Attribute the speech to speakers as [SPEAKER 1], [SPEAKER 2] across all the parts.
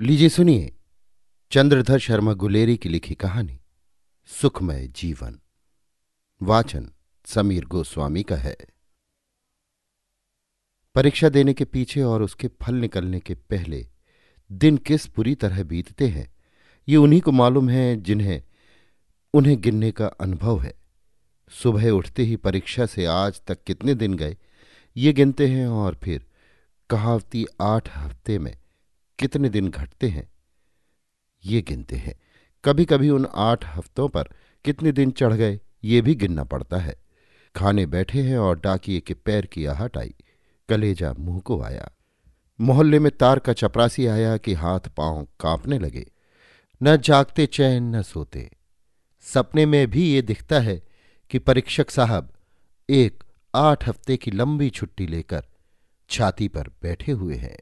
[SPEAKER 1] लीजिए सुनिए चंद्रधर शर्मा गुलेरी की लिखी कहानी, सुखमय जीवन। वाचन समीर गोस्वामी का है। परीक्षा देने के पीछे और उसके फल निकलने के पहले दिन किस बुरी तरह बीतते हैं, ये उन्हीं को मालूम है जिन्हें, उन्हें गिनने का अनुभव है। सुबह उठते ही परीक्षा से आज तक कितने दिन गए, ये गिनते हैं और फिर कहावती आठ हफ़्ते में कितने दिन घटते हैं? ये गिनते हैं। कभी कभी उन आठ हफ्तों पर कितने दिन चढ़ गए, ये भी गिनना पड़ता है। खाने बैठे हैं और डाकिए के पैर की आहट आई। कलेजा मुँह को आया। मोहल्ले में तार का चपरासी आया कि हाथ पाँव कांपने लगे। न जागते चैन, न सोते। सपने में भी ये दिखता है कि परीक्षक साहब एक आठ हफ़्ते की लंबी छुट्टी लेकर छाती पर बैठे हुए हैं।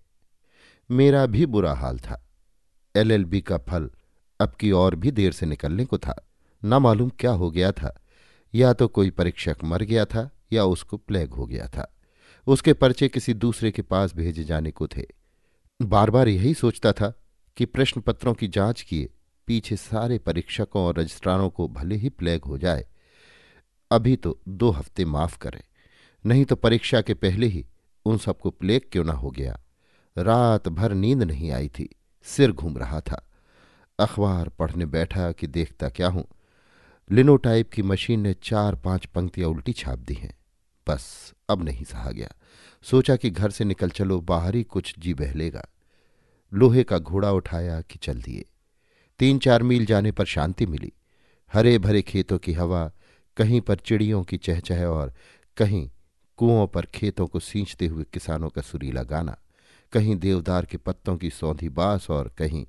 [SPEAKER 1] मेरा भी बुरा हाल था। एलएलबी का फल अब की और भी देर से निकलने को था। न मालूम क्या हो गया था। या तो कोई परीक्षक मर गया था या उसको प्लेग हो गया था। उसके पर्चे किसी दूसरे के पास भेजे जाने को थे। बार बार यही सोचता था कि प्रश्न पत्रों की जाँच किए पीछे सारे परीक्षकों और रजिस्ट्रारों को भले ही प्लेग हो जाए। अभी तो दो हफ़्ते माफ़ करें। नहीं तो परीक्षा के पहले ही उन सबको प्लेग क्यों ना हो गया? रात भर नींद नहीं आई थी। सिर घूम रहा था। अखबार पढ़ने बैठा कि देखता क्या हूँ। लिनोटाइप की मशीन ने चार पाँच पंक्तियाँ उल्टी छाप दी हैं। बस, अब नहीं सहा गया। सोचा कि घर से निकल चलो, बाहर कुछ जी बहलेगा। लोहे का घोड़ा उठाया कि चल दिए। तीन चार मील जाने पर शांति मिली। हरे भरे खेतों की हवा, कहीं पर चिड़ियों की चहचह और कहीं कुओं पर खेतों को सींचते हुए किसानों का सुरीला गाना। कहीं देवदार के पत्तों की सौंधी बास और कहीं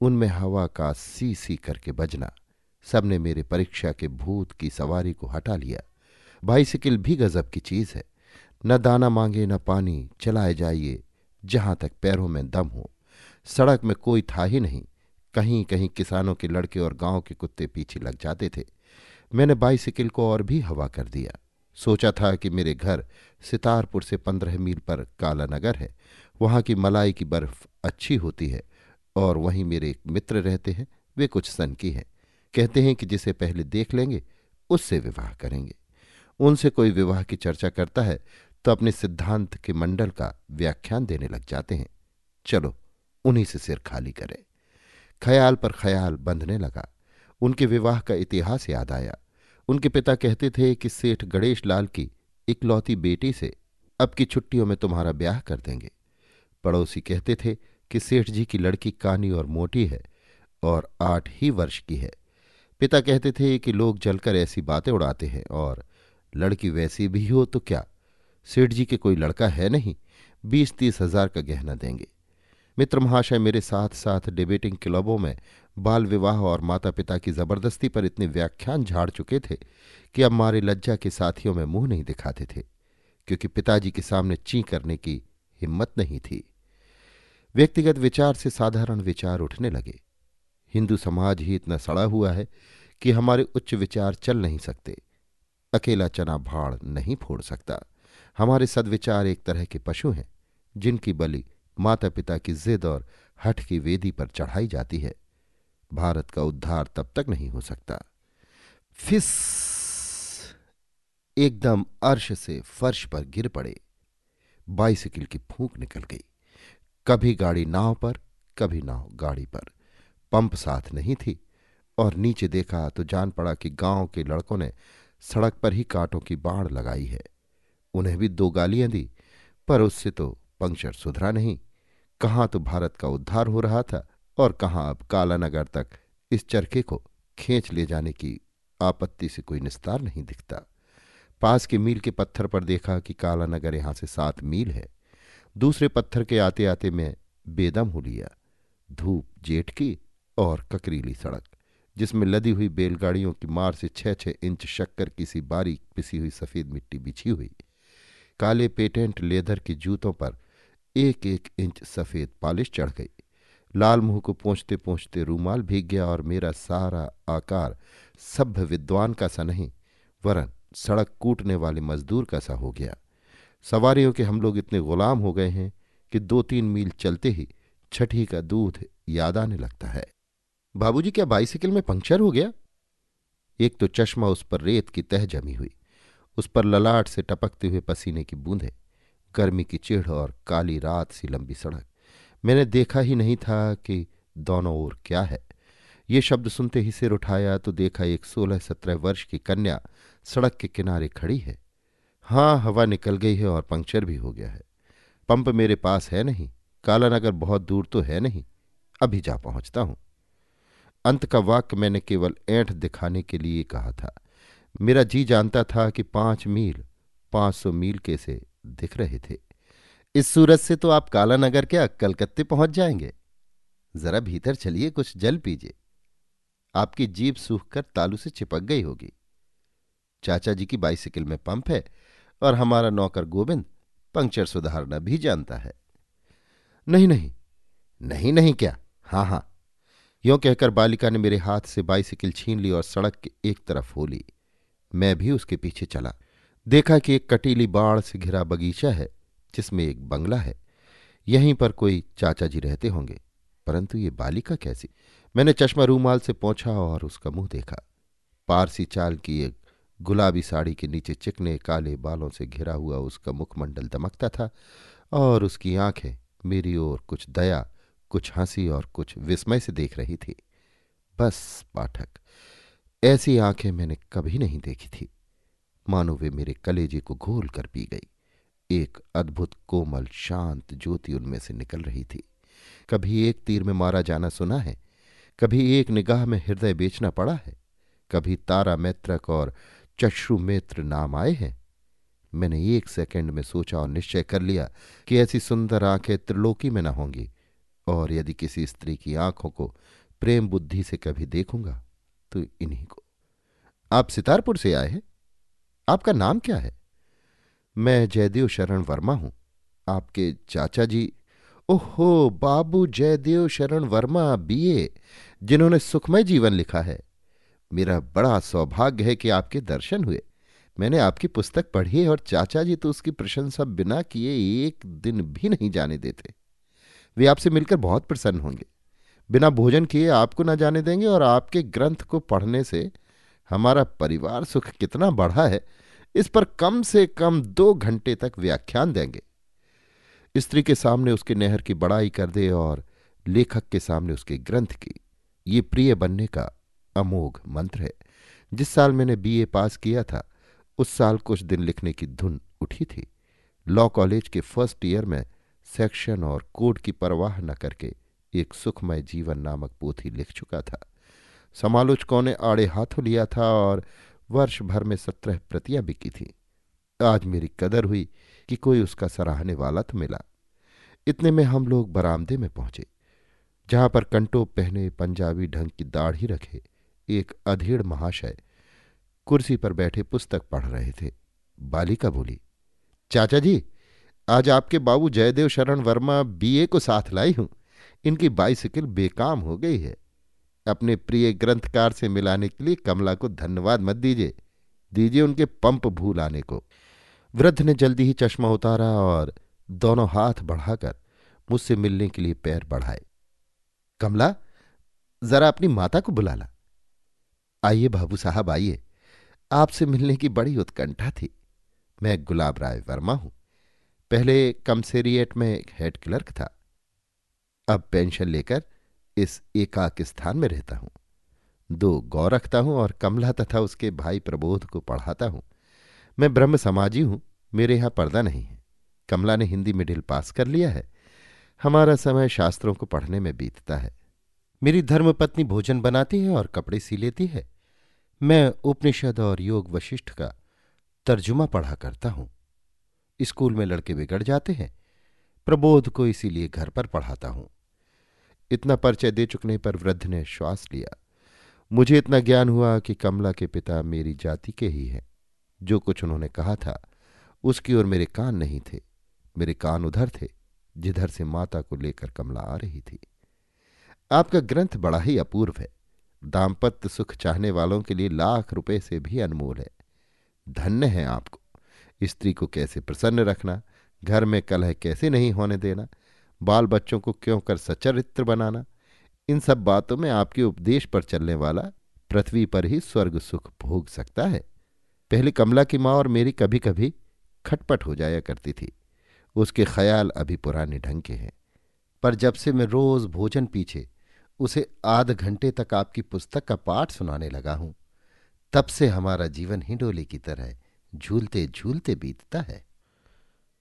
[SPEAKER 1] उनमें हवा का सी सी करके बजना। सबने मेरे परीक्षा के भूत की सवारी को हटा लिया। बाइसिकल भी गजब की चीज़ है। न दाना मांगे, न पानी, चलाए जाइए। जहाँ तक पैरों में दम हो। सड़क में कोई था ही नहीं। कहीं कहीं किसानों के लड़के और गाँव के कुत्ते पीछे लग जाते थे। मैंने बाइसिकल को और भी हवा कर दिया। सोचा था कि मेरे घर सितारपुर से पंद्रह मील पर काला नगर है। वहाँ की मलाई की बर्फ़ अच्छी होती है और वहीं मेरे एक मित्र रहते हैं, वे कुछ सन की हैं। कहते हैं कि जिसे पहले देख लेंगे, उससे विवाह करेंगे। उनसे कोई विवाह की चर्चा करता है तो अपने सिद्धांत के मंडल का व्याख्यान देने लग जाते हैं। चलो, उन्हीं से सिर खाली करें। ख्याल पर ख्याल बंधने लगा। उनके विवाह का इतिहास याद आया। उनके पिता कहते थे कि सेठ गणेश लाल की इकलौती बेटी से अब की छुट्टियों में तुम्हारा ब्याह कर देंगे। पड़ोसी कहते थे कि सेठ जी की लड़की कानी और मोटी है और आठ ही वर्ष की है। पिता कहते थे कि लोग जलकर ऐसी बातें उड़ाते हैं और लड़की वैसी भी हो तो क्या? सेठ जी के कोई लड़का है नहीं, बीस तीस हज़ार का गहना देंगे। मित्र महाशय मेरे साथ साथ डिबेटिंग क्लबों में बाल विवाह और माता पिता की ज़बरदस्ती पर इतने व्याख्यान झाड़ चुके थे कि अब मारे लज्जा के साथियों में मुँह नहीं दिखाते थे, क्योंकि पिताजी के सामने ची करने की हिम्मत नहीं थी। व्यक्तिगत विचार से साधारण विचार उठने लगे। हिंदू समाज ही इतना सड़ा हुआ है कि हमारे उच्च विचार चल नहीं सकते। अकेला चना भाड़ नहीं फोड़ सकता। हमारे सदविचार एक तरह के पशु हैं, जिनकी बलि माता पिता की जिद और हठ की वेदी पर चढ़ाई जाती है। भारत का उद्धार तब तक नहीं हो सकता। फिस एकदम अर्श से फर्श पर गिर पड़े। बाइसिकल की फूंक निकल गई। कभी गाड़ी नाव पर, कभी नाव गाड़ी पर। पंप साथ नहीं थी और नीचे देखा तो जान पड़ा कि गाँव के लड़कों ने सड़क पर ही कांटों की बाढ़ लगाई है। उन्हें भी दो गालियाँ दी, पर उससे तो पंक्चर सुधरा नहीं। कहाँ तो भारत का उद्धार हो रहा था? और कहाँ अब कालानगर तक इस चरखे को खींच ले जाने की आपत्ति से कोई निस्तार नहीं दिखता। पास के मील के पत्थर पर देखा कि कालानगर यहाँ से सात मील है। दूसरे पत्थर के आते आते मैं बेदम हो लिया। धूप जेठ की और ककरीली सड़क, जिसमें लदी हुई बैलगाड़ियों की मार से छह छह इंच शक्कर की सी बारीक पिसी हुई सफ़ेद मिट्टी बिछी हुई। काले पेटेंट लेदर के जूतों पर एक एक इंच सफ़ेद पालिश चढ़ गई। लाल मुँह को पहुँचते पहुँचते रूमाल भीग गया और मेरा सारा आकार सभ्य विद्वान का सा नहीं, वरन सड़क कूटने वाले मजदूर का सा हो गया। सवारियों के हम लोग इतने गुलाम हो गए हैं कि दो तीन मील चलते ही छठी का दूध याद आने लगता है। बाबूजी, क्या बाइसिकल में पंक्चर हो गया? एक तो चश्मा उस पर रेत की तह जमी हुई, उस पर ललाट से टपकते हुए पसीने की बूंदें, गर्मी की चिढ़ और काली रात सी लंबी सड़क। मैंने देखा ही नहीं था कि दोनों ओर क्या है। ये शब्द सुनते ही सिर उठाया तो देखा एक सोलह सत्रह वर्ष की कन्या सड़क के किनारे खड़ी है। हाँ हवा निकल गई है और पंक्चर भी हो गया है। पंप मेरे पास है नहीं, कालानगर बहुत दूर तो है नहीं। अभी जा पहुँचता हूँ। अंत का वाक्य मैंने केवल ऐंठ दिखाने के लिए कहा था। मेरा जी जानता था कि पाँच मील, पाँच सौ मील के से दिख रहे थे। इस सूरत से तो आप कालानगर क्या कलकत्ते पहुँच जाएँगे। जरा भीतर चलिए, कुछ जल पीजिए। आपकी जीप सूख कर तालू से चिपक गई होगी। चाचा जी की बाइसिकल में पंप है और हमारा नौकर गोविंद पंक्चर सुधारना भी जानता है। नहीं नहीं नहीं नहीं क्या? हाँ हाँ। यों कहकर बालिका ने मेरे हाथ से बाइसिकल छीन ली और सड़क के एक तरफ़ हो ली। मैं भी उसके पीछे चला। देखा कि एक कटीली बाढ़ से घिरा बगीचा है। जिसमें एक बंगला है। यहीं पर कोई चाचा जी रहते होंगे। परंतु ये बालिका कैसी? मैंने चश्मा रूमाल से पहुँचा और उसका मुँह देखा। पारसी चाल की एक गुलाबी साड़ी के नीचे चिकने काले बालों से घिरा हुआ उसका मुखमंडल दमकता था और उसकी आँखें मेरी ओर कुछ दया, कुछ हँसी और कुछ विस्मय से देख रही थी। बस पाठक, ऐसी आँखें मैंने कभी नहीं देखी थी। मानो वे मेरे कलेजे को घोल कर पी गई। एक अद्भुत कोमल शांत ज्योति उनमें से निकल रही थी। कभी एक तीर में मारा जाना सुना है, कभी एक निगाह में हृदय बेचना पड़ा है, कभी तारा मैत्रक और चश्रु मित्र नाम आए हैं। मैंने एक सेकंड में सोचा और निश्चय कर लिया कि ऐसी सुंदर आँखें त्रिलोकी में न होंगी, और यदि किसी स्त्री की आँखों को प्रेम बुद्धि से कभी देखूँगा तो इन्हीं को। आप सितारपुर से आए हैं? आपका नाम क्या है? मैं जयदेव शरण वर्मा हूँ। आपके चाचा जी, ओहो, बाबू जयदेव शरण वर्मा, बीए, जिन्होंने सुखमय जीवन लिखा है। मेरा बड़ा सौभाग्य है कि आपके दर्शन हुए। मैंने आपकी पुस्तक पढ़ी और चाचा जी तो उसकी प्रशंसा बिना किए एक दिन भी नहीं जाने देते। वे आपसे मिलकर बहुत प्रसन्न होंगे। बिना भोजन किए आपको ना जाने देंगे और आपके ग्रंथ को पढ़ने से हमारा परिवार सुख कितना बढ़ा है। इस पर कम से कम दो घंटे तक व्याख्यान देंगे। स्त्री के सामने उसके नहर की बड़ाई कर दे और लेखक के सामने उसके ग्रंथ की। ये प्रिय बनने का अमोघ मंत्र है। जिस साल मैंने बीए पास किया था, उस साल कुछ दिन लिखने की धुन उठी थी। लॉ कॉलेज के फ़र्स्ट ईयर में सेक्शन और कोड की परवाह न करके एक सुखमय जीवन नामक पोथी लिख चुका था। समालोचकों ने आड़े हाथों लिया था और वर्ष भर में सत्रह प्रतियाँ बिकी थी। आज मेरी कदर हुई कि कोई उसका सराहने वाला तो मिला। इतने में हम लोग बरामदे में पहुँचे, जहाँ पर कंटो पहने पंजाबी ढंग की दाढ़ी रखे एक अधेड़ महाशय कुर्सी पर बैठे पुस्तक पढ़ रहे थे। बालिका बोली, चाचा जी, आज आपके बाबू जयदेव शरण वर्मा बीए को साथ लाई हूँ। इनकी बाइसिकल बेकाम हो गई है। अपने प्रिय ग्रंथकार से मिलाने के लिए कमला को धन्यवाद मत दीजिए। दीजिए उनके पंप भूल आने को। वृद्ध ने जल्दी ही चश्मा उतारा और दोनों हाथ बढ़ाकर मुझसे मिलने के लिए पैर बढ़ाए। कमला, जरा अपनी माता को बुला ला। आइए बाबू साहब, आइए। आपसे मिलने की बड़ी उत्कंठा थी। मैं गुलाब राय वर्मा हूँ। पहले कमसेरिएट में हेड क्लर्क था। अब पेंशन लेकर इस एकाक स्थान में रहता हूँ। दो गौ रखता हूँ और कमला तथा उसके भाई प्रबोध को पढ़ाता हूँ। मैं ब्रह्म समाजी हूँ, मेरे यहाँ पर्दा नहीं है। कमला ने हिंदी मिडिल पास कर लिया है। हमारा समय शास्त्रों को पढ़ने में बीतता है। मेरी धर्मपत्नी भोजन बनाती है और कपड़े सी लेती है। मैं उपनिषद और योग वशिष्ठ का तर्जुमा पढ़ा करता हूँ। स्कूल में लड़के बिगड़ जाते हैं। प्रबोध को इसीलिए घर पर पढ़ाता हूँ। इतना परिचय दे चुकने पर वृद्ध ने श्वास लिया। मुझे इतना ज्ञान हुआ कि कमला के पिता मेरी जाति के ही हैं। जो कुछ उन्होंने कहा था, उसकी ओर मेरे कान नहीं थे। मेरे कान उधर थे, जिधर से माता को लेकर कमला आ रही थी। आपका ग्रंथ बड़ा ही अपूर्व है। दाम्पत्य सुख चाहने वालों के लिए लाख रुपए से भी अनमोल है। धन्य है आपको। स्त्री को कैसे प्रसन्न रखना? घर में कलह कैसे नहीं होने देना? बाल बच्चों को क्यों कर सचरित्र बनाना? इन सब बातों में आपके उपदेश पर चलने वाला पृथ्वी पर ही स्वर्ग सुख भोग सकता है। पहले कमला की माँ और मेरी कभी कभी खटपट हो जाया करती थी। उसके ख्याल अभी पुराने ढंग के हैं। पर जब से मैं रोज भोजन पीछे, उसे आध घंटे तक आपकी पुस्तक का पाठ सुनाने लगा हूँ, तब से हमारा जीवन हिंडोली की तरह झूलते झूलते बीतता है।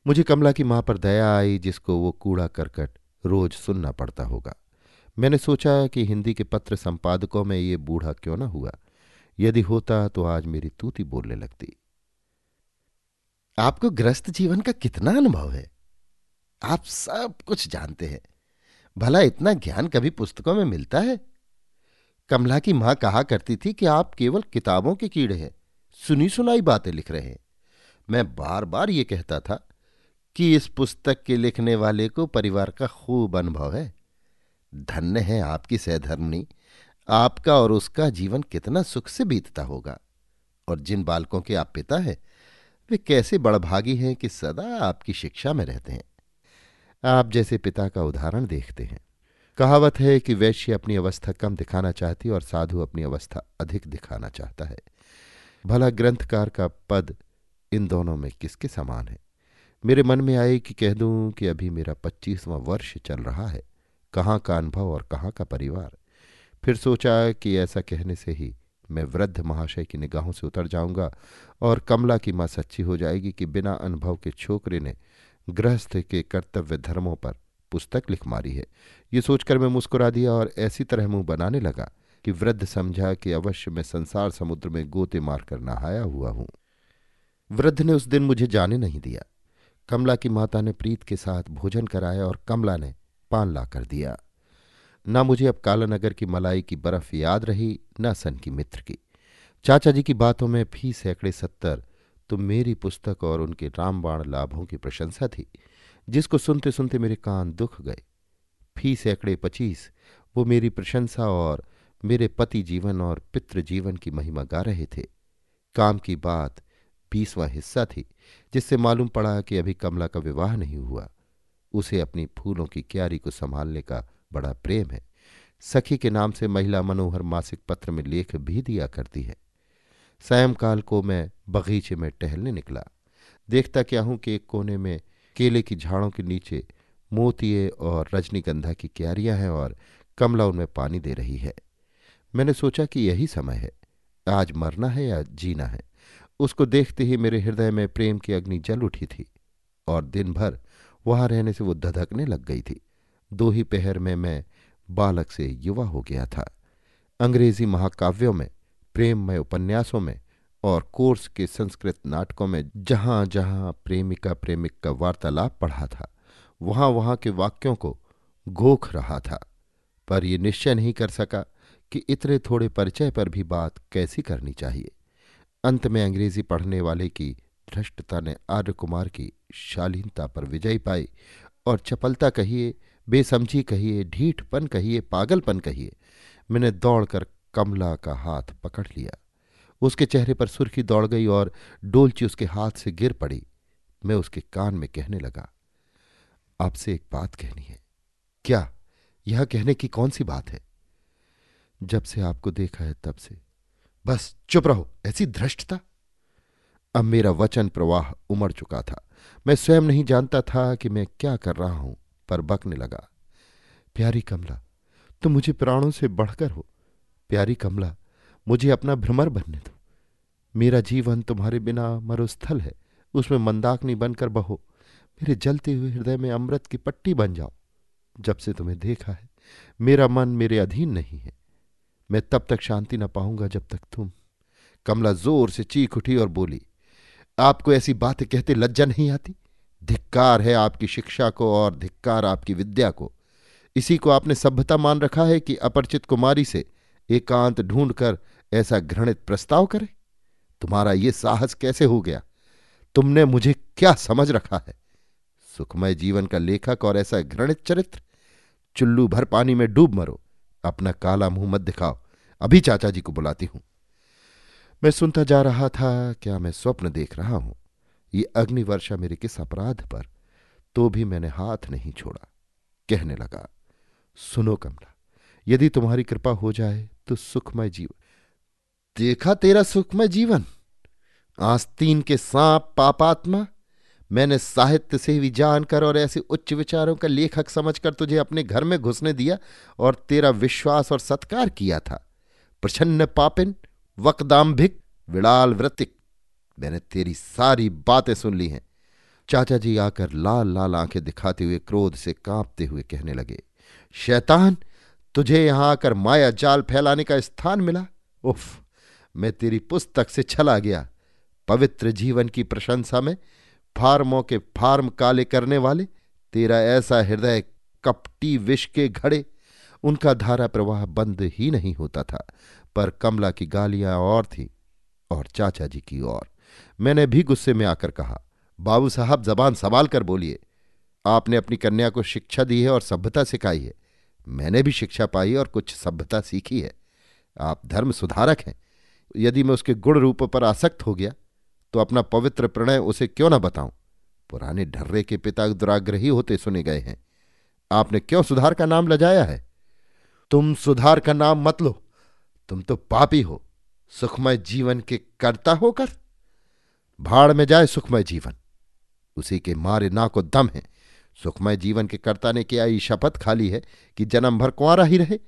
[SPEAKER 1] मुझे कमला की माँ पर दया आई, जिसको वो कूड़ा करकट रोज सुनना पड़ता होगा। मैंने सोचा कि हिंदी के पत्र संपादकों में ये बूढ़ा क्यों ना हुआ। यदि होता तो आज मेरी तूती बोलने लगती। आपको ग्रस्त जीवन का कितना अनुभव है? आप सब कुछ जानते हैं। भला इतना ज्ञान कभी पुस्तकों में मिलता है? कमला की माँ कहा करती थी कि आप केवल किताबों के कीड़े हैं। सुनी सुनाई बातें लिख रहे हैं। मैं बार बार ये कहता था कि इस पुस्तक के लिखने वाले को परिवार का खूब अनुभव है। धन्य है आपकी सहधर्मणी। आपका और उसका जीवन कितना सुख से बीतता होगा। और जिन बालकों के आप पिता हैं, वे कैसे बड़भागी हैं कि सदा आपकी शिक्षा में रहते हैं। आप जैसे पिता का उदाहरण देखते हैं। कहावत है कि वैश्य अपनी अवस्था कम दिखाना चाहती और साधु अपनी अवस्था अधिक दिखाना चाहता है। भला ग्रंथकार का पद इन दोनों में किसके समान है? मेरे मन में आए कि कह दूँ कि अभी मेरा पच्चीसवां वर्ष चल रहा है। कहाँ का अनुभव और कहाँ का परिवार? फिर सोचा कि ऐसा कहने से ही मैं वृद्ध महाशय की निगाहों से उतर जाऊँगा और कमला की माँ सच्ची हो जाएगी कि बिना अनुभव के छोकरे ने गृहस्थ के कर्तव्य धर्मों पर पुस्तक लिख मारी है। ये सोचकर मैं मुस्कुरा दिया और ऐसी तरह मुँह बनाने लगा कि वृद्ध समझा कि अवश्य मैं संसार समुद्र में गोते मारकर नहाया हुआ हूँ। वृद्ध ने उस दिन मुझे जाने नहीं दिया। कमला की माता ने प्रीत के साथ भोजन कराया और कमला ने पान ला कर दिया। न मुझे अब कालानगर की मलाई की बर्फ़ याद रही, न सन की मित्र की। चाचा जी की बातों में भी सैकड़े सत्तर तो मेरी पुस्तक और उनके रामबाण लाभों की प्रशंसा थी, जिसको सुनते सुनते मेरे कान दुख गए। फ़ी सैकड़े पच्चीस वो मेरी प्रशंसा और मेरे पति जीवन और पितृ जीवन की महिमा गा रहे थे। काम की बात बीसवां हिस्सा थी, जिससे मालूम पड़ा कि अभी कमला का विवाह नहीं हुआ। उसे अपनी फूलों की क्यारी को संभालने का बड़ा प्रेम है। सखी के नाम से महिला मनोहर मासिक पत्र में लेख भी दिया करती है। सायंकाल को मैं बगीचे में टहलने निकला। देखता क्या हूँ कि एक कोने में केले की झाड़ों के नीचे मोतिये और रजनीगंधा की क्यारियाँ हैं और कमला उनमें पानी दे रही है। मैंने सोचा कि यही समय है। आज मरना है या जीना है? उसको देखते ही मेरे हृदय में प्रेम की अग्नि जल उठी थी और दिन भर वहाँ रहने से वो धधकने लग गई थी। दो ही पहर में मैं बालक से युवा हो गया था। अंग्रेज़ी महाकाव्यों में, प्रेममय उपन्यासों में और कोर्स के संस्कृत नाटकों में जहाँ जहाँ प्रेमिका प्रेमिक का वार्तालाप पढ़ा था वहाँ वहाँ के वाक्यों को गोख रहा था। पर यह निश्चय नहीं कर सका कि इतने थोड़े परिचय पर भी बात कैसी करनी चाहिए। अंत में अंग्रेज़ी पढ़ने वाले की धृष्टता ने आर्य कुमार की शालीनता पर विजय पाई और चपलता कहिए, बेसमझी कहिए, ढीठपन कहिए, पागलपन कहिए, मैंने दौड़कर कमला का हाथ पकड़ लिया। उसके चेहरे पर सुर्खी दौड़ गई और डोलची उसके हाथ से गिर पड़ी। मैं उसके कान में कहने लगा, आपसे एक बात कहनी है। क्या यह कहने की कौन सी बात है? जब से आपको देखा है तब से। बस चुप रहो, ऐसी धृष्टता। अब मेरा वचन प्रवाह उमड़ चुका था। मैं स्वयं नहीं जानता था कि मैं क्या कर रहा हूँ, पर बकने लगा, प्यारी कमला, तुम मुझे प्राणों से बढ़कर हो। प्यारी कमला, मुझे अपना भ्रमर बनने दो। मेरा जीवन तुम्हारे बिना मरुस्थल है, उसमें मंदाकनी बनकर बहो। मेरे जलते हुए हृदय में अमृत की पट्टी बन जाओ। जब से तुम्हें देखा है, मेरा मन मेरे अधीन नहीं है। मैं तब तक शांति न पाऊँगा जब तक तुम कमला ज़ोर से चीख उठी और बोली, आपको ऐसी बातें कहते लज्जा नहीं आती? धिक्कार है आपकी शिक्षा को और धिक्कार आपकी विद्या को। इसी को आपने सभ्यता मान रखा है कि अपरिचित कुमारी से एकांत ढूंढकर ऐसा घृणित प्रस्ताव करे? तुम्हारा ये साहस कैसे हो गया? तुमने मुझे क्या समझ रखा है? सुखमय जीवन का लेखक और ऐसा घृणित चरित्र। चुल्लू भर पानी में डूब मरो। अपना काला मुँह मत दिखाओ। अभी चाचा जी को बुलाती हूँ। मैं सुनता जा रहा था, क्या मैं स्वप्न देख रहा हूँ? ये अग्निवर्षा मेरे किस अपराध पर? तो भी मैंने हाथ नहीं छोड़ा। कहने लगा, सुनो कमला, यदि तुम्हारी कृपा हो जाए तो सुखमय जीवन। देखा तेरा सुखमय जीवन? आस्तीन के सांप, पापात्मा, मैंने साहित्य से भी जानकर और ऐसे उच्च विचारों का लेखक समझकर तुझे अपने घर में घुसने दिया और तेरा विश्वास और सत्कार किया था। प्रछन्न पापिन, वकदाम्भिक, विड़ाल वृतिक मैंने तेरी सारी बातें सुन ली हैं। चाचा जी आकर लाल लाल आँखें दिखाते हुए क्रोध से कांपते हुए कहने लगे, शैतान, तुझे यहाँ आकर माया जाल फैलाने का स्थान मिला? उफ, मैं तेरी पुस्तक से छला गया। पवित्र जीवन की प्रशंसा में फार्मों के फार्म काले करने वाले, तेरा ऐसा हृदय कपटी विष के घड़े उनका धारा प्रवाह बंद ही नहीं होता था, पर कमला की गालियाँ और थी और चाचा जी की और मैंने भी गुस्से में आकर कहा, बाबू साहब, जबान संभाल कर बोलिए। आपने अपनी कन्या को शिक्षा दी है और सभ्यता सिखाई है। मैंने भी शिक्षा पाई और कुछ सभ्यता सीखी है। आप धर्म सुधारक हैं। यदि मैं उसके गुण रूप पर आसक्त हो गया तो अपना पवित्र प्रणय उसे क्यों ना बताऊँ? पुराने ढर्रे के पिता दुराग्रही होते सुने गए हैं। आपने क्यों सुधार का नाम लजाया है? तुम सुधार का नाम मत लो। तुम तो पापी हो। सुखमय जीवन के कर्ता होकर भाड़ में जाए सुखमय जीवन। उसी के मारे ना को दम है। सुखमय जीवन के कर्ता ने क्या ये शपथ खाली है कि जन्म भर कुआरा ही रहे।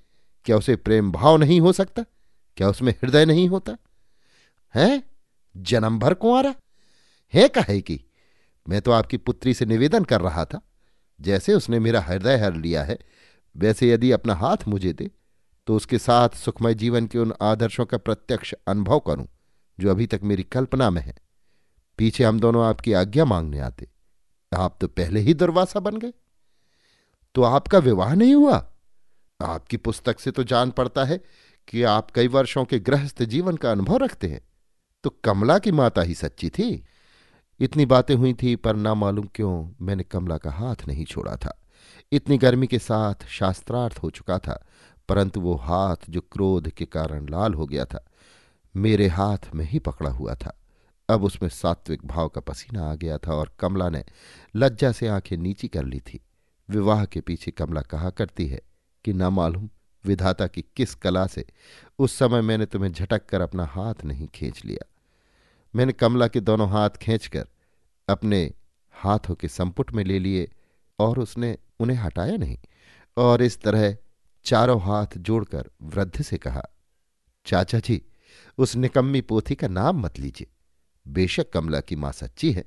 [SPEAKER 1] क्या उसे प्रेम भाव नहीं हो सकता? क्या उसमें हृदय नहीं होता? है? जन्म भर कुआरा है कहे कि, मैं तो आपकी पुत्री से निवेदन कर रहा था। जैसे उसने मेरा हृदय हर लिया है वैसे यदि अपना हाथ मुझे दे तो उसके साथ सुखमय जीवन के उन आदर्शों का प्रत्यक्ष अनुभव करूँ, जो अभी तक मेरी कल्पना में है। पीछे हम दोनों आपकी आज्ञा मांगने आते। आप तो पहले ही दुर्वासा बन गए। तो आपका विवाह नहीं हुआ? आपकी पुस्तक से तो जान पड़ता है कि आप कई वर्षों के गृहस्थ जीवन का अनुभव रखते हैं। तो कमला की माता ही सच्ची थी। इतनी बातें हुई थी, पर ना मालूम क्यों मैंने कमला का हाथ नहीं छोड़ा था। इतनी गर्मी के साथ शास्त्रार्थ हो चुका था, परंतु वो हाथ जो क्रोध के कारण लाल हो गया था, मेरे हाथ में ही पकड़ा हुआ था। अब उसमें सात्विक भाव का पसीना आ गया था और कमला ने लज्जा से आँखें नीची कर ली थी। विवाह के पीछे कमला कहा करती है कि, न मालूम विधाता की किस कला से उस समय मैंने तुम्हें झटक कर अपना हाथ नहीं खींच लिया। मैंने कमला के दोनों हाथ खींचकर अपने हाथों के संपुट में ले लिए और उसने उन्हें हटाया नहीं। और इस तरह चारों हाथ जोड़कर वृद्ध से कहा, चाचा जी, उस निकम्मी पोथी का नाम मत लीजिए। बेशक कमला की माँ सच्ची है।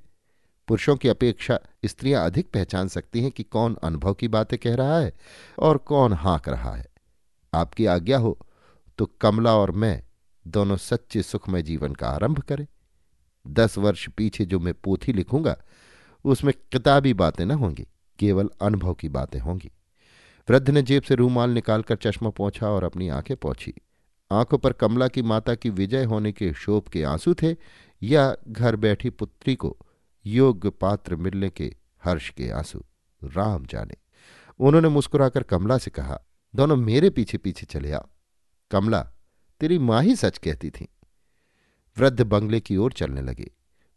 [SPEAKER 1] पुरुषों की अपेक्षा स्त्रियाँ अधिक पहचान सकती हैं कि कौन अनुभव की बातें कह रहा है और कौन हाँक रहा है। आपकी आज्ञा हो तो कमला और मैं दोनों सच्चे सुखमय जीवन का आरंभ करें। दस वर्ष पीछे जो मैं पोथी लिखूँगा, उसमें किताबी बातें न होंगी। केवल अनुभव की बातें होंगी। वृद्ध ने जेब से रूमाल निकालकर चश्मा पहुँचा और अपनी आँखें पहुँची आँखों पर कमला की माता की विजय होने के शोभ के आँसू थे या घर बैठी पुत्री को योग्य पात्र मिलने के हर्ष के आँसू? राम जाने। उन्होंने मुस्कुराकर कमला से कहा, दोनों मेरे पीछे पीछे चले आओ। कमला, तेरी माँ ही सच कहती थी। वृद्ध बंगले की ओर चलने लगे।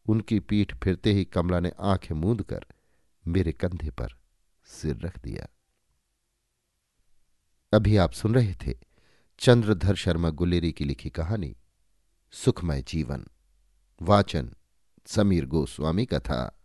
[SPEAKER 1] उनकी पीठ फिरते ही कमला ने आँखें मूंद कर मेरे कंधे पर सिर रख दिया। अभी आप सुन रहे थे चंद्रधर शर्मा गुलेरी की लिखी कहानी, सुखमय जीवन, वाचन, समीर गोस्वामी का था।